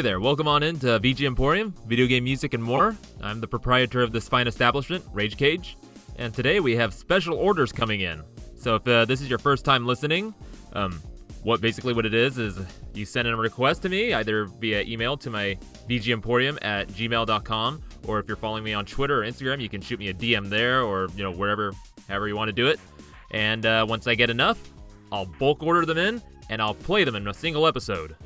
Hey there. Welcome on into VG Emporium, video game music and more. I'm the proprietor of this fine establishment, Rage Cage, and today we have special orders coming in. So if uh, this is your first time listening, um, what basically what it is is you send in a request to me either via email to my vgemporium at gmail.com or if you're following me on Twitter or Instagram, you can shoot me a DM there or you know wherever, however you want to do it. And uh, once I get enough, I'll bulk order them in and I'll play them in a single episode.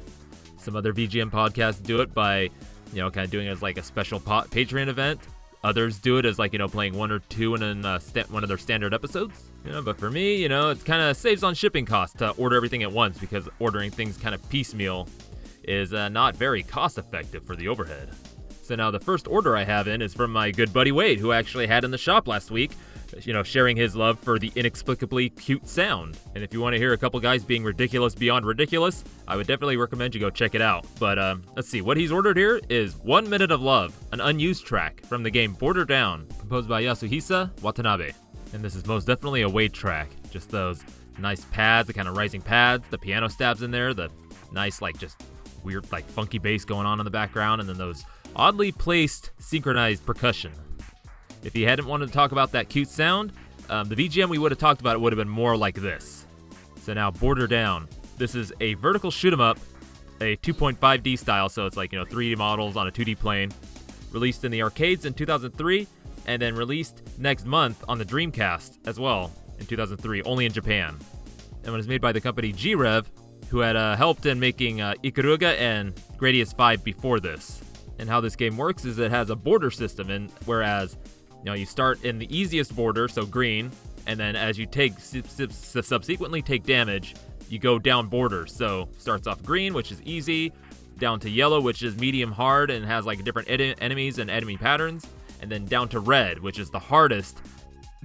Some other VGM podcasts do it by, you know, kind of doing it as like a special Patreon event. Others do it as like you know playing one or two in uh, sta- one of their standard episodes. You know, but for me, you know, it kind of saves on shipping costs to order everything at once because ordering things kind of piecemeal is uh, not very cost effective for the overhead. So now the first order I have in is from my good buddy Wade, who I actually had in the shop last week you know, sharing his love for the inexplicably cute sound. And if you want to hear a couple guys being ridiculous beyond ridiculous, I would definitely recommend you go check it out. But um, let's see, what he's ordered here is One Minute of Love, an unused track from the game Border Down, composed by Yasuhisa Watanabe. And this is most definitely a Wade track. Just those nice pads, the kind of rising pads, the piano stabs in there, the nice, like, just weird, like, funky bass going on in the background, and then those oddly placed synchronized percussion. If he hadn't wanted to talk about that cute sound, um, the VGM we would have talked about would have been more like this. So now, Border Down. This is a vertical shoot 'em up, a 2.5D style, so it's like you know 3D models on a 2D plane. Released in the arcades in 2003, and then released next month on the Dreamcast as well in 2003, only in Japan. And it was made by the company G-Rev, who had uh, helped in making uh, Ikaruga and Gradius 5 before this. And how this game works is it has a border system, and whereas you you start in the easiest border, so green, and then as you take subsequently take damage, you go down borders. So starts off green, which is easy, down to yellow, which is medium hard and has like different ed- enemies and enemy patterns, and then down to red, which is the hardest.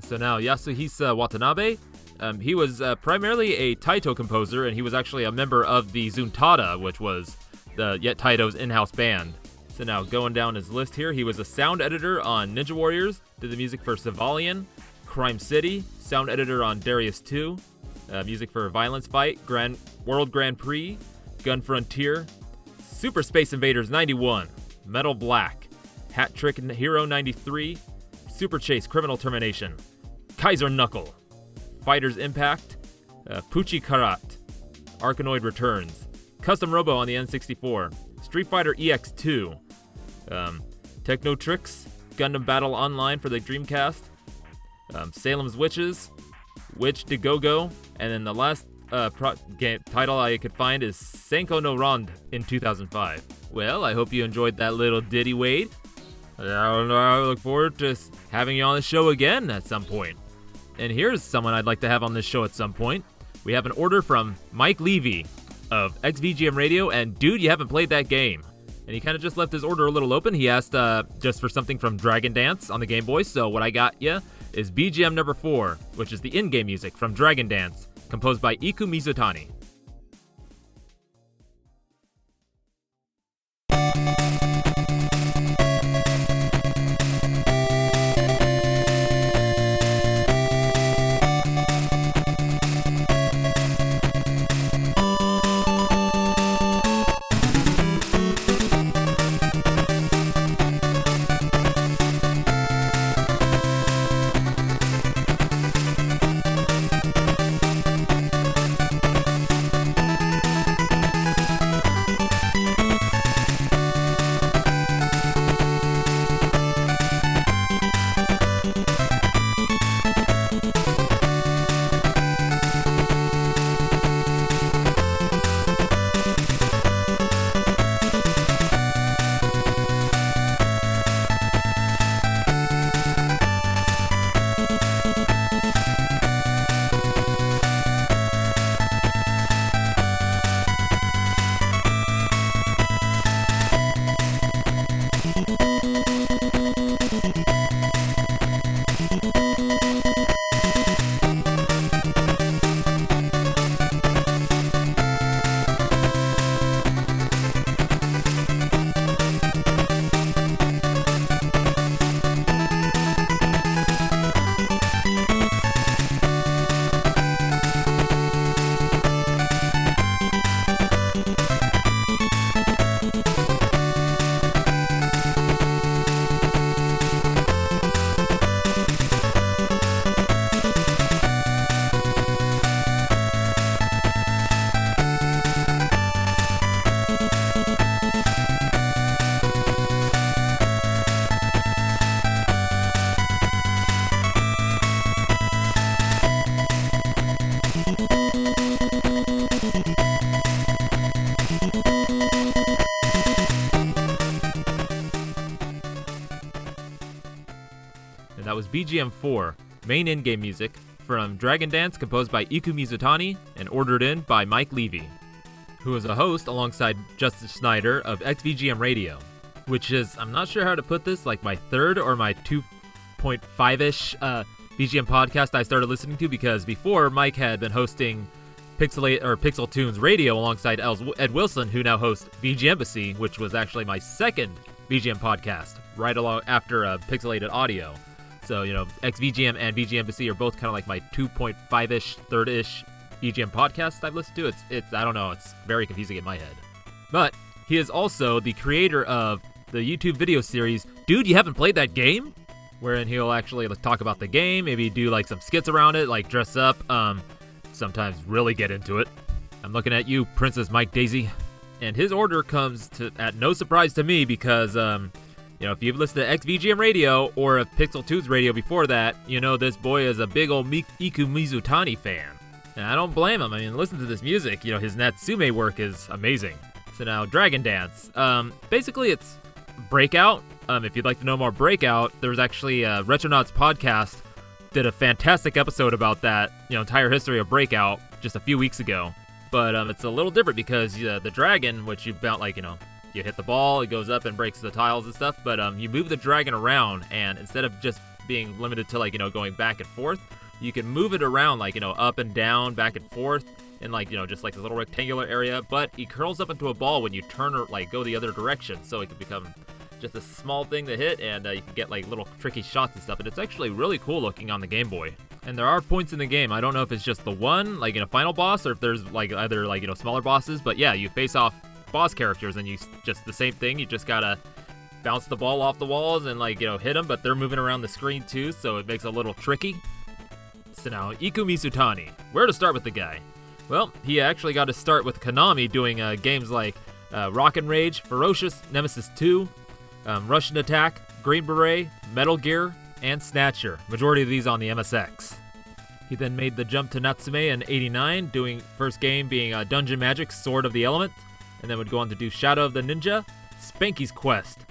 So now Yasuhisa Watanabe, um, he was uh, primarily a Taito composer, and he was actually a member of the Zuntata, which was the Yet Taito's in-house band. So now going down his list here, he was a sound editor on Ninja Warriors, did the music for Syvalion, Crime City, sound editor on Darius 2, uh, music for Violence Fight, Grand World Grand Prix, Gun Frontier, Super Space Invaders 91, Metal Black, Hat Trick Hero 93, Super Chase Criminal Termination, Kaiser Knuckle, Fighters Impact, uh, Puchi Carat, Arkanoid Returns, Custom Robo on the N64, Street Fighter EX2, um, Techno Tricks, Gundam Battle Online for the Dreamcast, um, Salem's Witches, Witch de Go Go, and then the last uh, pro- game title I could find is Senko no Ronde in 2005. Well, I hope you enjoyed that little ditty, Wade. I look forward to having you on the show again at some point. And here's someone I'd like to have on this show at some point. We have an order from Mike Levy of XVGM Radio, and dude, you haven't played that game and he kind of just left his order a little open. He asked uh, just for something from Dragon Dance on the Game Boy. So what I got you is BGM number four, which is the in-game music from Dragon Dance, composed by Iku Mizutani. Was BGM 4, main in game music, from Dragon Dance, composed by Iku Mizutani and ordered in by Mike Levy, who is a host alongside Justin Snyder of XVGM Radio, which is, I'm not sure how to put this, like my third or my 2.5 ish uh, VGM podcast I started listening to because before Mike had been hosting Pixelate or Pixel Tunes Radio alongside Ed Wilson, who now hosts VG Embassy, which was actually my second VGM podcast, right along after uh, Pixelated Audio. So you know, XVGM and Embassy are both kind of like my 2.5 ish, third ish VGM podcasts I've listened to. It's it's I don't know, it's very confusing in my head. But he is also the creator of the YouTube video series, Dude, You Haven't Played That Game? Wherein he'll actually talk about the game, maybe do like some skits around it, like dress up. Um, sometimes really get into it. I'm looking at you, Princess Mike Daisy. And his order comes to at no surprise to me because, um, you know, if you've listened to XVGM radio or if Pixel Tunes radio before that, you know this boy is a big old Iku Mizutani fan. And I don't blame him. I mean, listen to this music. You know, his Natsume work is amazing. So now, Dragon Dance. Um, basically, it's Breakout. Um, if you'd like to know more Breakout, there's actually a Retronauts podcast did a fantastic episode about that, you know, entire history of Breakout just a few weeks ago. But um, it's a little different because uh, the dragon, which you've bounce like you know, you hit the ball, it goes up and breaks the tiles and stuff. But um, you move the dragon around, and instead of just being limited to like you know going back and forth, you can move it around like you know up and down, back and forth, in like you know just like a little rectangular area. But he curls up into a ball when you turn or like go the other direction, so it can become just a small thing to hit, and uh, you can get like little tricky shots and stuff. And it's actually really cool looking on the Game Boy. And there are points in the game. I don't know if it's just the one, like in a final boss, or if there's like other like you know smaller bosses. But yeah, you face off boss characters, and you just the same thing. You just gotta bounce the ball off the walls and like you know hit them, but they're moving around the screen too, so it makes it a little tricky. So now Iku Mizutani, where to start with the guy? Well, he actually got to start with Konami doing uh, games like uh, Rock and Rage, Ferocious, Nemesis 2, um, Rush'n Attack, Green Beret, Metal Gear, and Snatcher, majority of these on the MSX. He then made the jump to Natsume in 89, doing first game being uh, Dungeon Magic Sword of the Element, and then would go on to do Shadow of the Ninja, Spanky's Quest,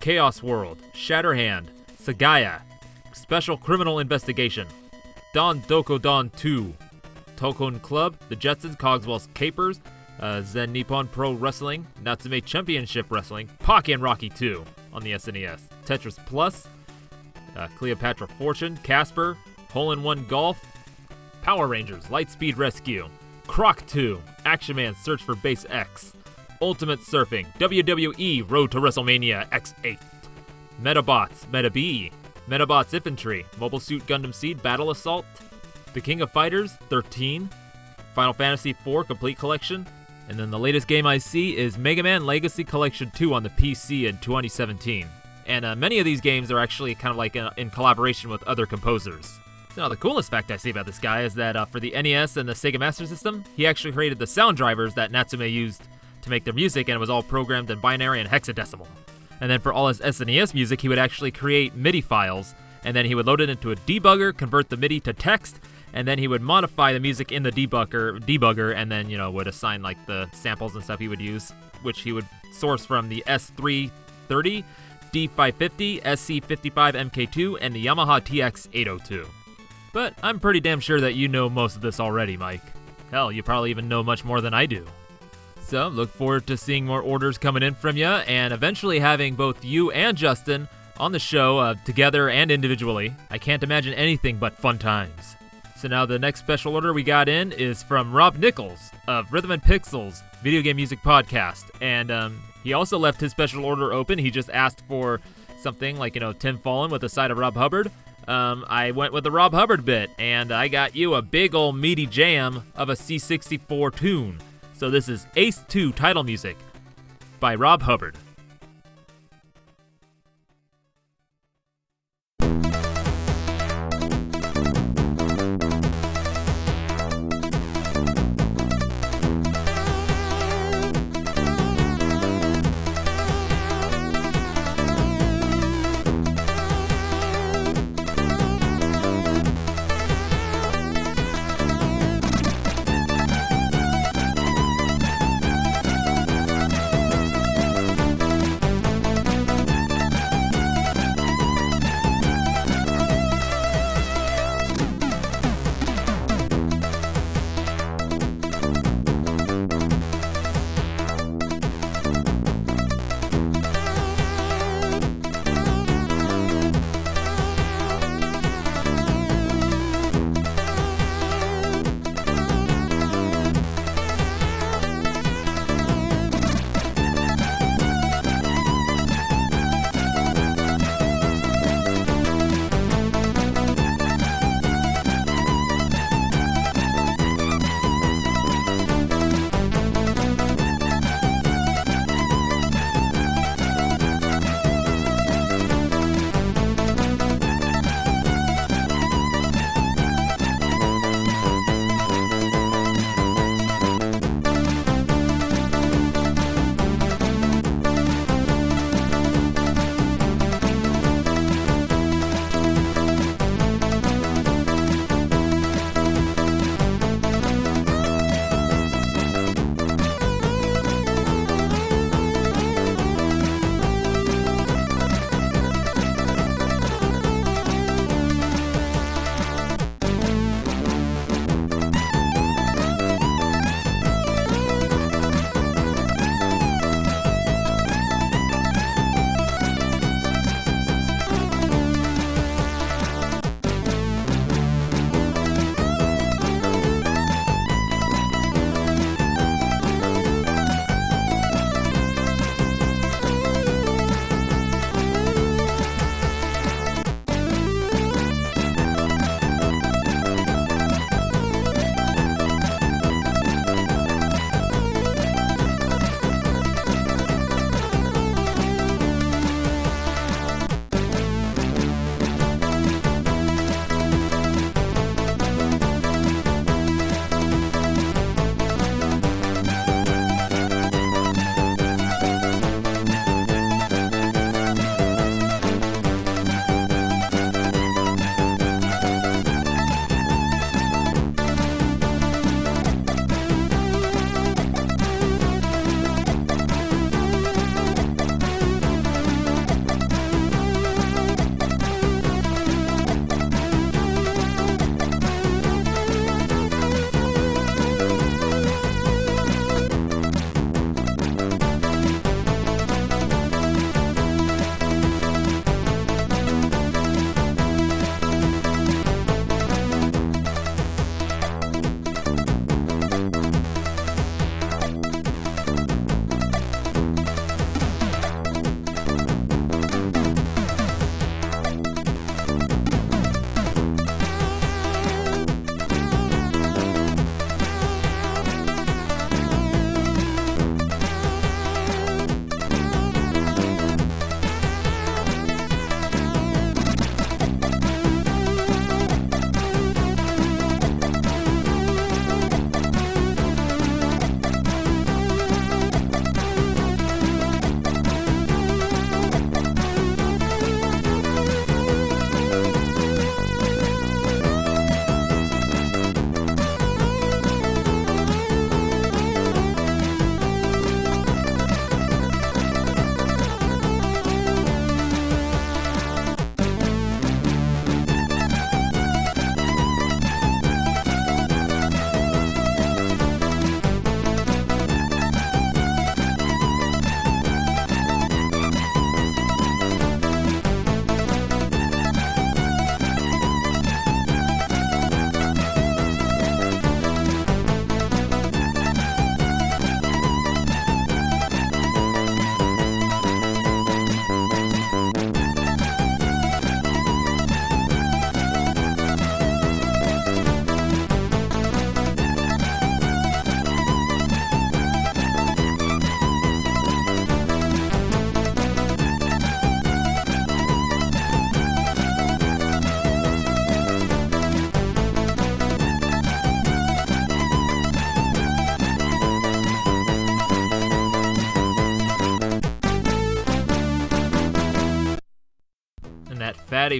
Chaos World, Shatterhand, Sagaya, Special Criminal Investigation, Don Doko Don 2, Tokon Club, The Jetsons, Cogswell's Capers, uh, Zen Nippon Pro Wrestling, Natsume Championship Wrestling, Pocky & Rocky 2 on the SNES, Tetris Plus, uh, Cleopatra Fortune, Casper, Hole in One Golf, Power Rangers, Lightspeed Rescue, Croc 2, Action Man Search for Base X, Ultimate Surfing, WWE Road to WrestleMania X8, Medabots, Meta B, Medabots Infantry, Mobile Suit Gundam Seed Battle Assault, The King of Fighters 13, Final Fantasy IV Complete Collection, and then the latest game I see is Mega Man Legacy Collection 2 on the PC in 2017. And uh, many of these games are actually kind of like in, in collaboration with other composers. Now, the coolest fact I see about this guy is that uh, for the NES and the Sega Master System, he actually created the sound drivers that Natsume used to make their music, and it was all programmed in binary and hexadecimal. And then for all his SNES music, he would actually create MIDI files, and then he would load it into a debugger, convert the MIDI to text, and then he would modify the music in the debugger debugger and then you know would assign like the samples and stuff he would use which he would source from the S330 D550 SC55 MK2 and the Yamaha TX802 but I'm pretty damn sure that you know most of this already Mike. Hell you probably even know much more than I do so look forward to seeing more orders coming in from you and eventually having both you and Justin on the show uh, together and individually. I can't imagine anything but fun times. So now the next special order we got in is from Rob Nichols of Rhythm and Pixels Video Game Music Podcast, and um, he also left his special order open. He just asked for something like you know Tim Follin with a side of Rob Hubbard. Um, I went with the Rob Hubbard bit, and I got you a big old meaty jam of a C64 tune. So this is Ace 2 title music by Rob Hubbard.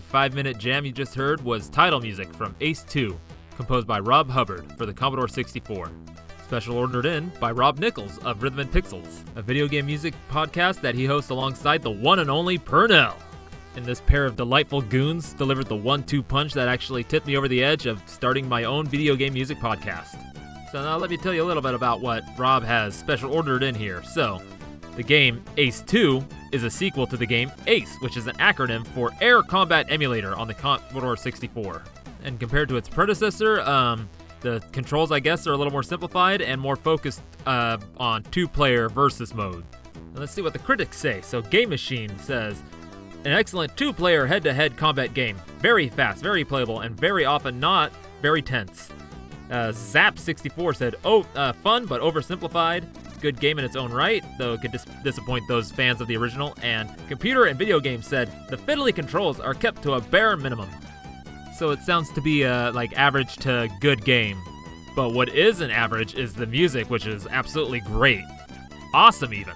Five minute jam you just heard was title music from Ace 2, composed by Rob Hubbard for the Commodore 64. Special ordered in by Rob Nichols of Rhythm and Pixels, a video game music podcast that he hosts alongside the one and only Purnell. And this pair of delightful goons delivered the one two punch that actually tipped me over the edge of starting my own video game music podcast. So now let me tell you a little bit about what Rob has special ordered in here. So, the game Ace 2 is a sequel to the game ACE, which is an acronym for Air Combat Emulator on the Commodore 64. And compared to its predecessor, um, the controls, I guess, are a little more simplified and more focused uh, on two player versus mode. And let's see what the critics say. So, Game Machine says, an excellent two player head to head combat game. Very fast, very playable, and very often not very tense. Uh, Zzap!64 said, Oh, uh, fun but oversimplified good game in its own right, though it could dis- disappoint those fans of the original. And Computer and Video Games said the fiddly controls are kept to a bare minimum. So it sounds to be a like average to good game. But what is an average is the music, which is absolutely great. Awesome, even.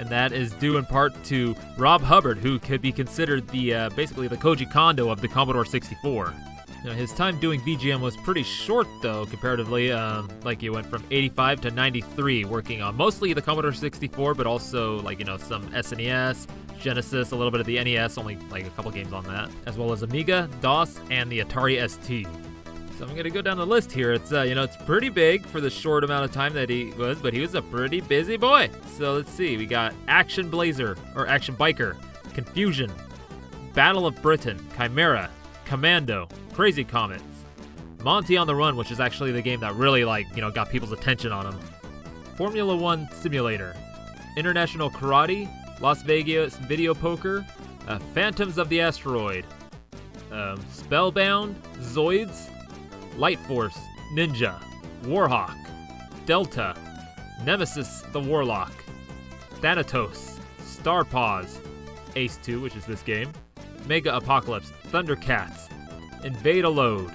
And that is due in part to Rob Hubbard, who could be considered the uh, basically the Koji Kondo of the Commodore 64. His time doing VGM was pretty short, though, comparatively. Um, like, he went from 85 to 93, working on mostly the Commodore 64, but also, like, you know, some SNES, Genesis, a little bit of the NES, only like a couple games on that, as well as Amiga, DOS, and the Atari ST. So I'm gonna go down the list here. It's uh, you know, it's pretty big for the short amount of time that he was, but he was a pretty busy boy. So let's see. We got Action Blazer or Action Biker, Confusion, Battle of Britain, Chimera, Commando, Crazy Comets, Monty on the Run, which is actually the game that really like you know got people's attention on him. Formula One Simulator, International Karate, Las Vegas Video Poker, uh, Phantoms of the Asteroid, um, Spellbound, Zoids, Light Force, Ninja, Warhawk, Delta, Nemesis the Warlock, Thanatos, Starpaws, Ace 2, which is this game, Mega Apocalypse, Thundercats, Invade a Load,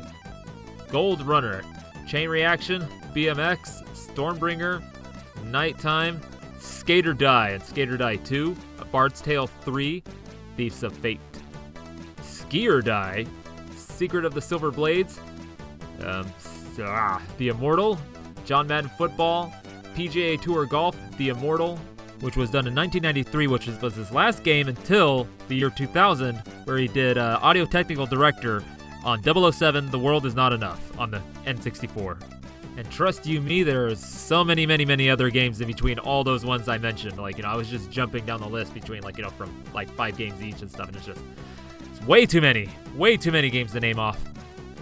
Gold Runner, Chain Reaction, BMX, Stormbringer, Nighttime, Skate or Die, and Skate or Die 2, A Bard's Tale 3, Thieves of Fate, Ski or Die, Secret of the Silver Blades, um, ah, The Immortal, John Madden Football, PGA Tour Golf, The Immortal, which was done in 1993, which was, was his last game until the year 2000, where he did uh, audio technical director on 007 The World Is Not Enough on the N64. And trust you me, there are so many, many, many other games in between all those ones I mentioned. Like, you know, I was just jumping down the list between, like, you know, from like five games each and stuff, and it's just, it's way too many, way too many games to name off.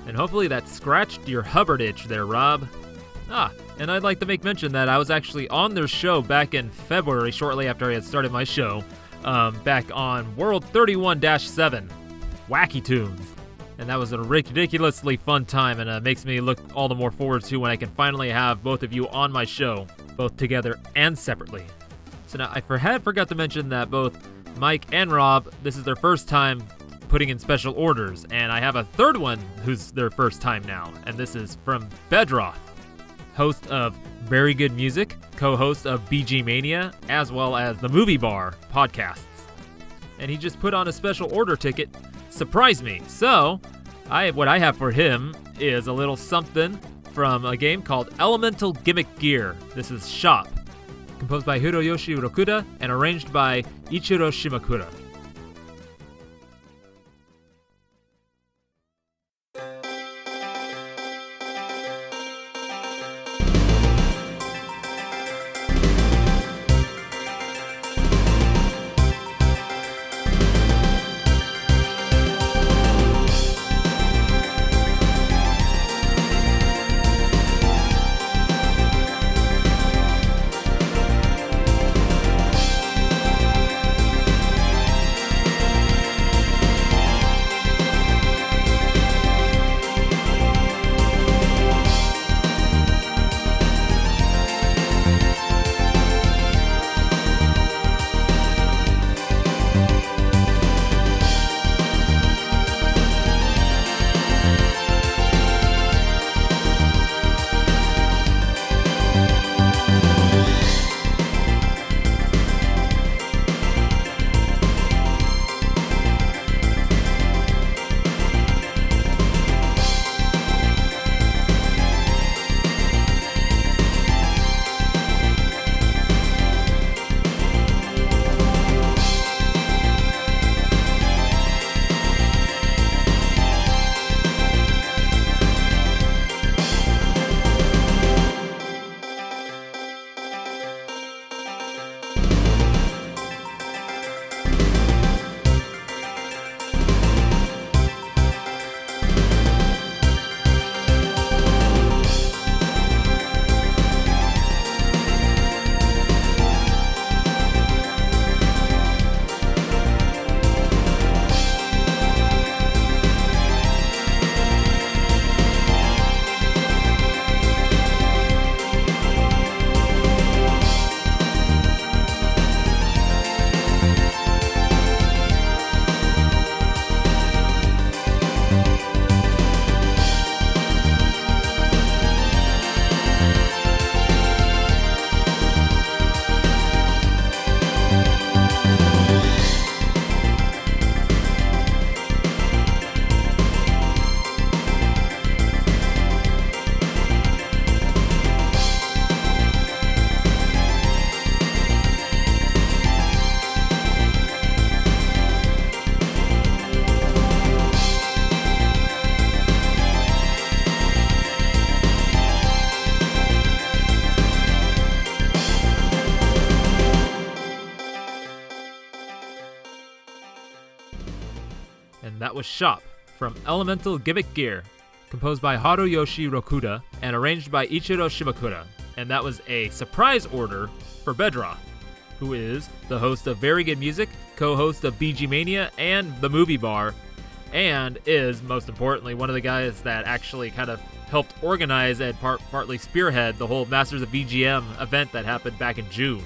And hopefully that scratched your Hubbard itch there, Rob. Ah, and I'd like to make mention that I was actually on their show back in February, shortly after I had started my show, um, back on World 31 7, Wacky Tunes. And that was a ridiculously fun time, and it uh, makes me look all the more forward to when I can finally have both of you on my show, both together and separately. So now I for- had forgot to mention that both Mike and Rob, this is their first time putting in special orders, and I have a third one who's their first time now, and this is from Bedroth host of Very Good Music, co host of BG Mania, as well as the Movie Bar podcasts. And he just put on a special order ticket, surprise me. So, I what I have for him is a little something from a game called Elemental Gimmick Gear. This is Shop, composed by Haruyoshi Rokudo and arranged by Ichiro Shimakura. Was Shop from Elemental Gimmick Gear, composed by Haruyoshi Rokudo and arranged by Ichiro Shimakura. And that was a surprise order for Bedroth, who is the host of Very Good Music, co host of BG Mania and The Movie Bar, and is, most importantly, one of the guys that actually kind of helped organize and part, partly spearhead the whole Masters of VGM event that happened back in June.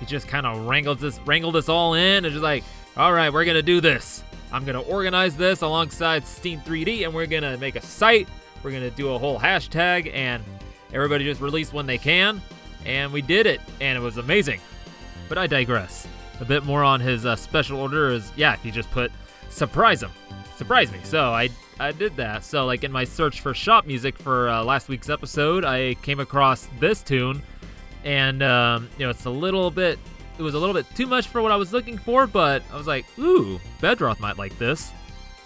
He just kind of wrangled us, wrangled us all in, and just like, all right, we're gonna do this. I'm gonna organize this alongside Steam 3D, and we're gonna make a site. We're gonna do a whole hashtag, and everybody just release when they can. And we did it, and it was amazing. But I digress. A bit more on his uh, special order is, yeah, he just put surprise him, surprise me. So I I did that. So like in my search for shop music for uh, last week's episode, I came across this tune, and um, you know it's a little bit. It was a little bit too much for what I was looking for, but I was like, ooh, Bedroth might like this.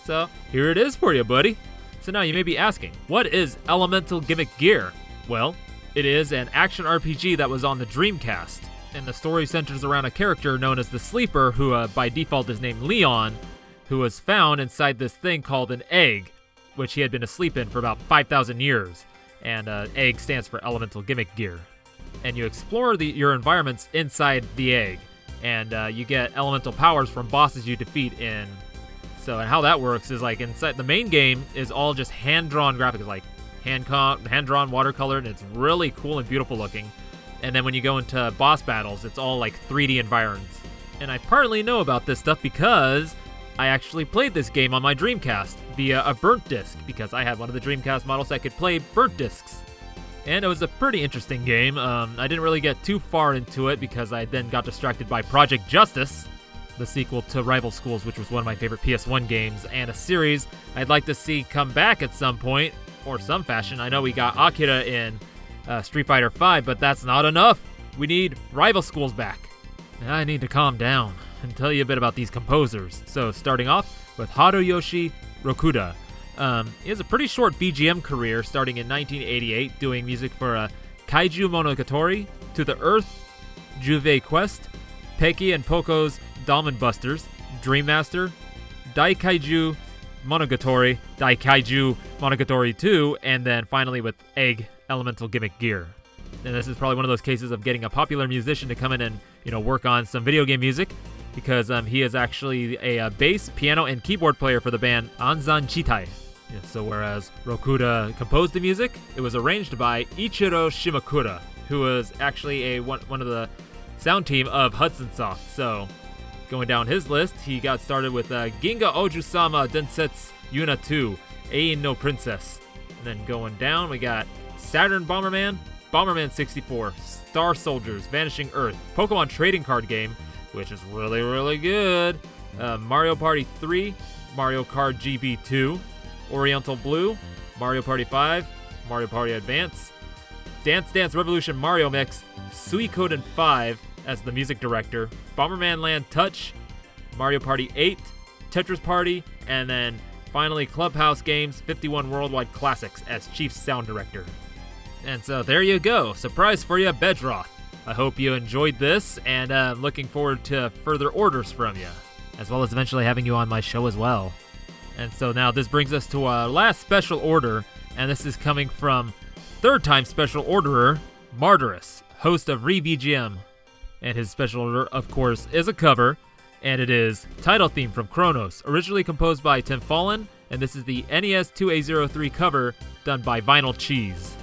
So here it is for you, buddy. So now you may be asking, what is Elemental Gimmick Gear? Well, it is an action RPG that was on the Dreamcast, and the story centers around a character known as the Sleeper, who uh, by default is named Leon, who was found inside this thing called an egg, which he had been asleep in for about 5,000 years. And uh, egg stands for Elemental Gimmick Gear. And you explore the, your environments inside the egg, and uh, you get elemental powers from bosses you defeat in. So, and how that works is like inside the main game is all just hand drawn graphics, like hand hand drawn watercolor, and it's really cool and beautiful looking. And then when you go into boss battles, it's all like 3D environments. And I partly know about this stuff because I actually played this game on my Dreamcast via a burnt disc because I had one of the Dreamcast models that could play burnt discs. And it was a pretty interesting game. Um, I didn't really get too far into it because I then got distracted by Project Justice, the sequel to Rival Schools, which was one of my favorite PS1 games, and a series I'd like to see come back at some point or some fashion. I know we got Akira in uh, Street Fighter V, but that's not enough. We need Rival Schools back. I need to calm down and tell you a bit about these composers. So, starting off with Haruyoshi Rokudo. Um, he has a pretty short BGM career starting in 1988, doing music for uh, Kaiju Monogatari, To the Earth, Juve Quest, Peki and Poco's Diamond Busters, Dream Master, Dai Daikaiju Monogatari, Dai Daikaiju Monogatari 2, and then finally with Egg Elemental Gimmick Gear. And this is probably one of those cases of getting a popular musician to come in and you know work on some video game music because um, he is actually a, a, bass, piano, and keyboard player for the band Anzen Chitai. So whereas Rokudo composed the music, it was arranged by Ichiro Shimakura, who was actually a one, one of the sound team of Hudson Soft. So going down his list, he got started with uh, Ginga Oju-sama Densetsu Yuna 2, Ain no Princess. And then going down, we got Saturn Bomberman, Bomberman 64, Star Soldiers, Vanishing Earth, Pokemon Trading Card Game, which is really, really good. Uh, Mario Party 3, Mario Kart GB 2, Oriental Blue, Mario Party 5, Mario Party Advance, Dance Dance Revolution Mario Mix, Suikoden 5 as the music director, Bomberman Land Touch, Mario Party 8, Tetris Party, and then finally Clubhouse Games 51 Worldwide Classics as chief sound director. And so there you go, surprise for you, Bedroth. I hope you enjoyed this, and uh, looking forward to further orders from you, as well as eventually having you on my show as well. And so now this brings us to our last special order, and this is coming from third time special orderer, Martyrus, host of ReVGM. And his special order, of course, is a cover, and it is title theme from Chronos, originally composed by Tim Follin, and this is the NES 2A03 cover done by Vinyl Cheese.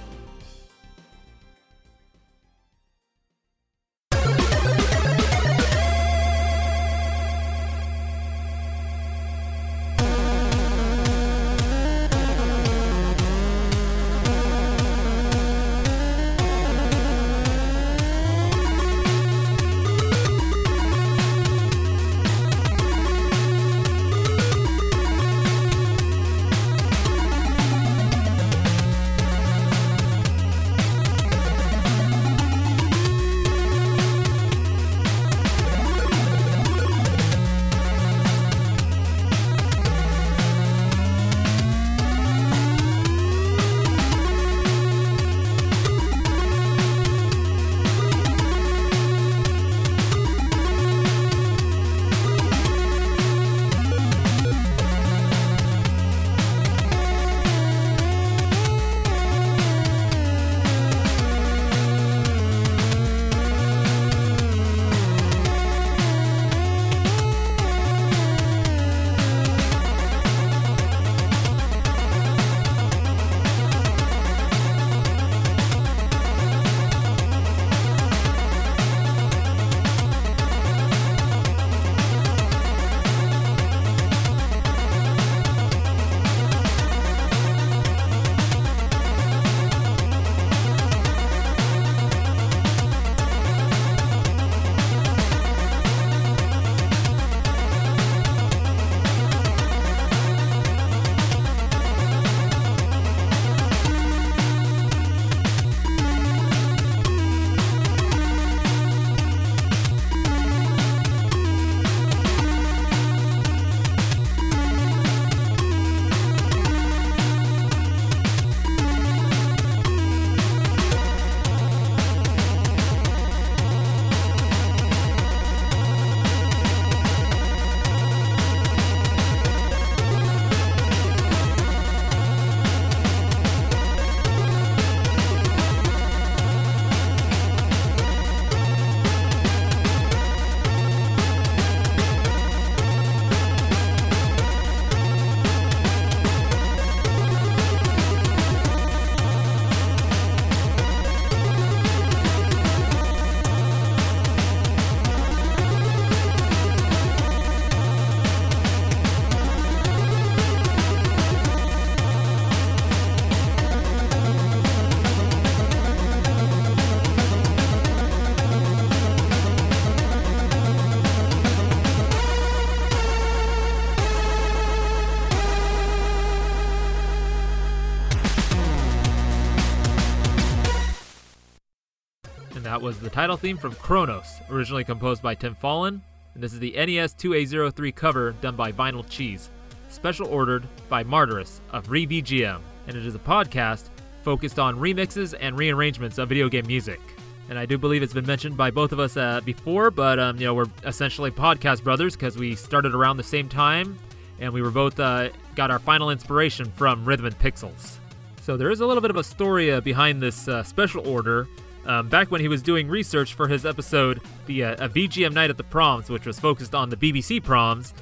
Was the title theme from Chronos, originally composed by Tim Follin, and this is the NES 2A03 cover done by Vinyl Cheese, special ordered by Martyrus of ReVGM, and it is a podcast focused on remixes and rearrangements of video game music. And I do believe it's been mentioned by both of us uh, before, but um, you know we're essentially podcast brothers because we started around the same time, and we were both uh, got our final inspiration from Rhythm and Pixels. So there is a little bit of a story uh, behind this uh, special order. Um, back when he was doing research for his episode, the uh, VGM Night at the Proms, which was focused on the BBC proms,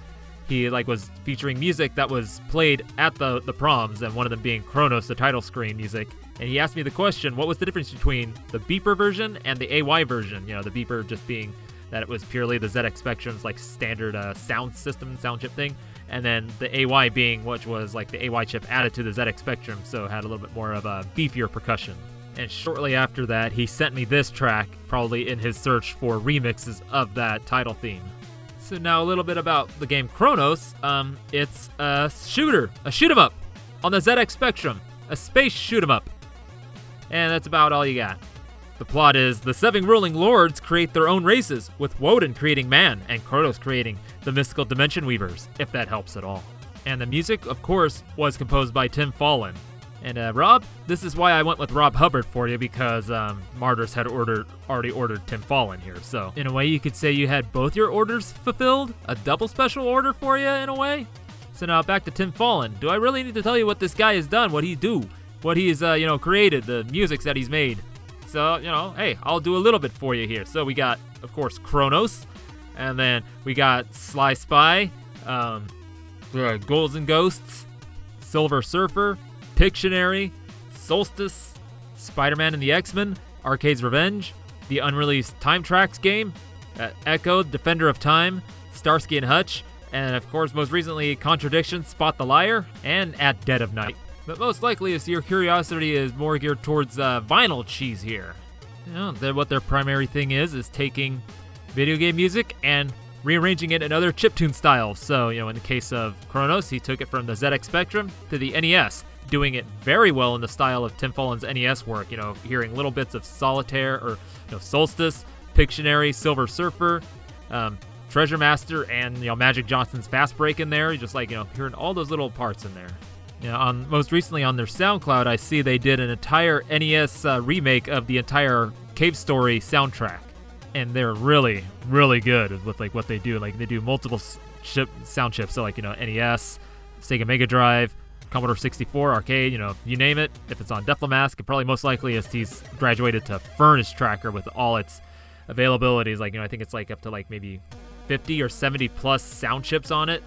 he like was featuring music that was played at the the proms, and one of them being Chronos, the title screen music. And he asked me the question, what was the difference between the beeper version and the AY version? You know, the beeper just being that it was purely the ZX Spectrum's like standard uh, sound system, sound chip thing, and then the AY being which was like the AY chip added to the ZX Spectrum, so it had a little bit more of a beefier percussion. And shortly after that, he sent me this track, probably in his search for remixes of that title theme. So now a little bit about the game Chronos. Um, it's a shooter, a shoot 'em up on the ZX Spectrum, a space shoot 'em up. And that's about all you got. The plot is the seven ruling lords create their own races, with Woden creating man and Chronos creating the mystical dimension weavers, if that helps at all. And the music, of course, was composed by Tim Follin. And uh, Rob, this is why I went with Rob Hubbard for you because um, Martyrus had ordered already ordered Tim Follin here. So in a way, you could say you had both your orders fulfilled, a double special order for you in a way. So now back to Tim Follin. Do I really need to tell you what this guy has done? What he do? What he's uh, you know created? The musics that he's made. So you know, hey, I'll do a little bit for you here. So we got, of course, Chronos, and then we got Sly Spy, um, uh, and Ghosts, Silver Surfer, Pictionary, Solstice, Spider Man and the X Men, Arcade's Revenge, the unreleased Time Trax game, uh, Ecco, Defender of Time, Starsky and Hutch, and of course, most recently, Contradiction, Spot the Liar, and At Dead of Night. But most likely, if your curiosity is more geared towards uh, vinyl cheese here, you know, what their primary thing is is taking video game music and rearranging it in other chiptune styles. So, you know, in the case of Chronos, he took it from the ZX Spectrum to the NES doing it very well in the style of Tim Follin's NES work. You know, hearing little bits of Solitaire or you know, Solstice, Pictionary, Silver Surfer, um, Treasure Master, and you know Magic Johnson's Fast Break in there. You Just like you know, hearing all those little parts in there. You know, on most recently on their SoundCloud, I see they did an entire NES uh, remake of the entire Cave Story soundtrack, and they're really, really good with like what they do. Like they do multiple chip sound chips, so like you know NES, Sega Mega Drive, Commodore 64, arcade, you know, you name it. If it's on DefleMask, it probably most likely is he's graduated to Furnace Tracker with all its availabilities. Like, you know, I think it's like up to like maybe 50 or 70 plus sound chips on it.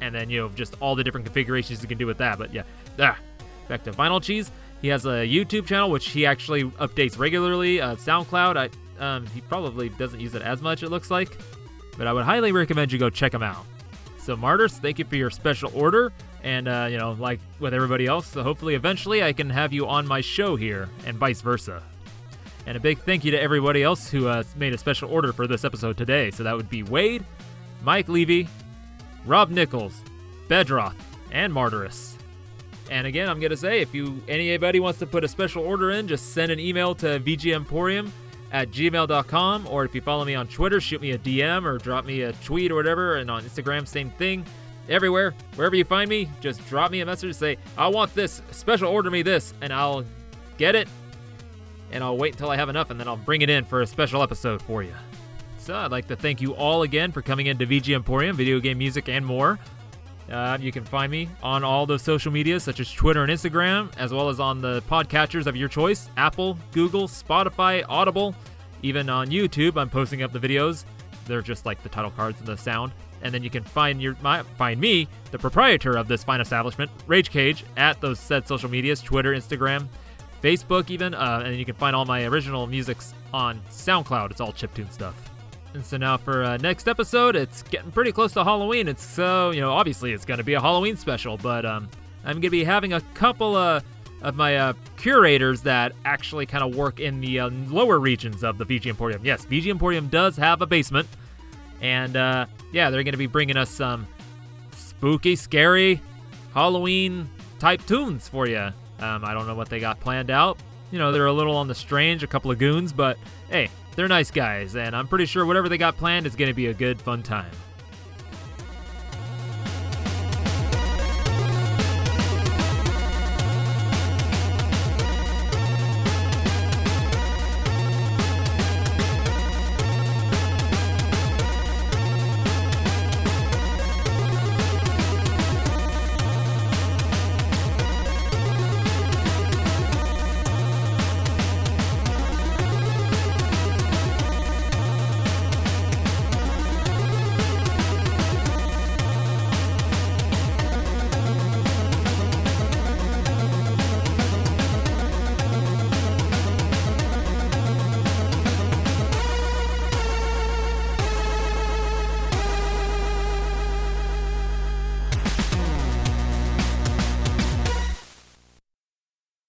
And then, you know, just all the different configurations you can do with that. But yeah, ah, back to Vinyl Cheese. He has a YouTube channel, which he actually updates regularly. Uh, SoundCloud, I, um, he probably doesn't use it as much, it looks like. But I would highly recommend you go check him out. So, Martyrus, thank you for your special order. And, uh, you know, like with everybody else, so hopefully eventually I can have you on my show here, and vice versa. And a big thank you to everybody else who uh, made a special order for this episode today. So that would be Wade, Mike Levy, Rob Nichols, Bedroth, and Martyrus. And again, I'm gonna say if you anybody wants to put a special order in, just send an email to vgmporium at gmail.com, or if you follow me on Twitter, shoot me a DM or drop me a tweet or whatever, and on Instagram, same thing everywhere, wherever you find me, just drop me a message. Say, I want this, special order me this, and I'll get it. And I'll wait until I have enough, and then I'll bring it in for a special episode for you. So I'd like to thank you all again for coming into VGMporium, video game music, and more. Uh, you can find me on all those social medias, such as Twitter and Instagram, as well as on the podcatchers of your choice Apple, Google, Spotify, Audible. Even on YouTube, I'm posting up the videos. They're just like the title cards and the sound and then you can find your my, find me, the proprietor of this fine establishment, Rage Cage, at those said social medias, Twitter, Instagram, Facebook, even, uh, and you can find all my original musics on SoundCloud. It's all chiptune stuff. And so now for uh, next episode, it's getting pretty close to Halloween. It's so you know obviously it's going to be a Halloween special, but um, I'm going to be having a couple of of my uh, curators that actually kind of work in the uh, lower regions of the VGMporium. Yes, VGMporium does have a basement. And uh, yeah, they're going to be bringing us some spooky, scary Halloween type tunes for you. Um, I don't know what they got planned out. You know, they're a little on the strange, a couple of goons, but hey, They're nice guys, and I'm pretty sure whatever they got planned is going to be a good, fun time.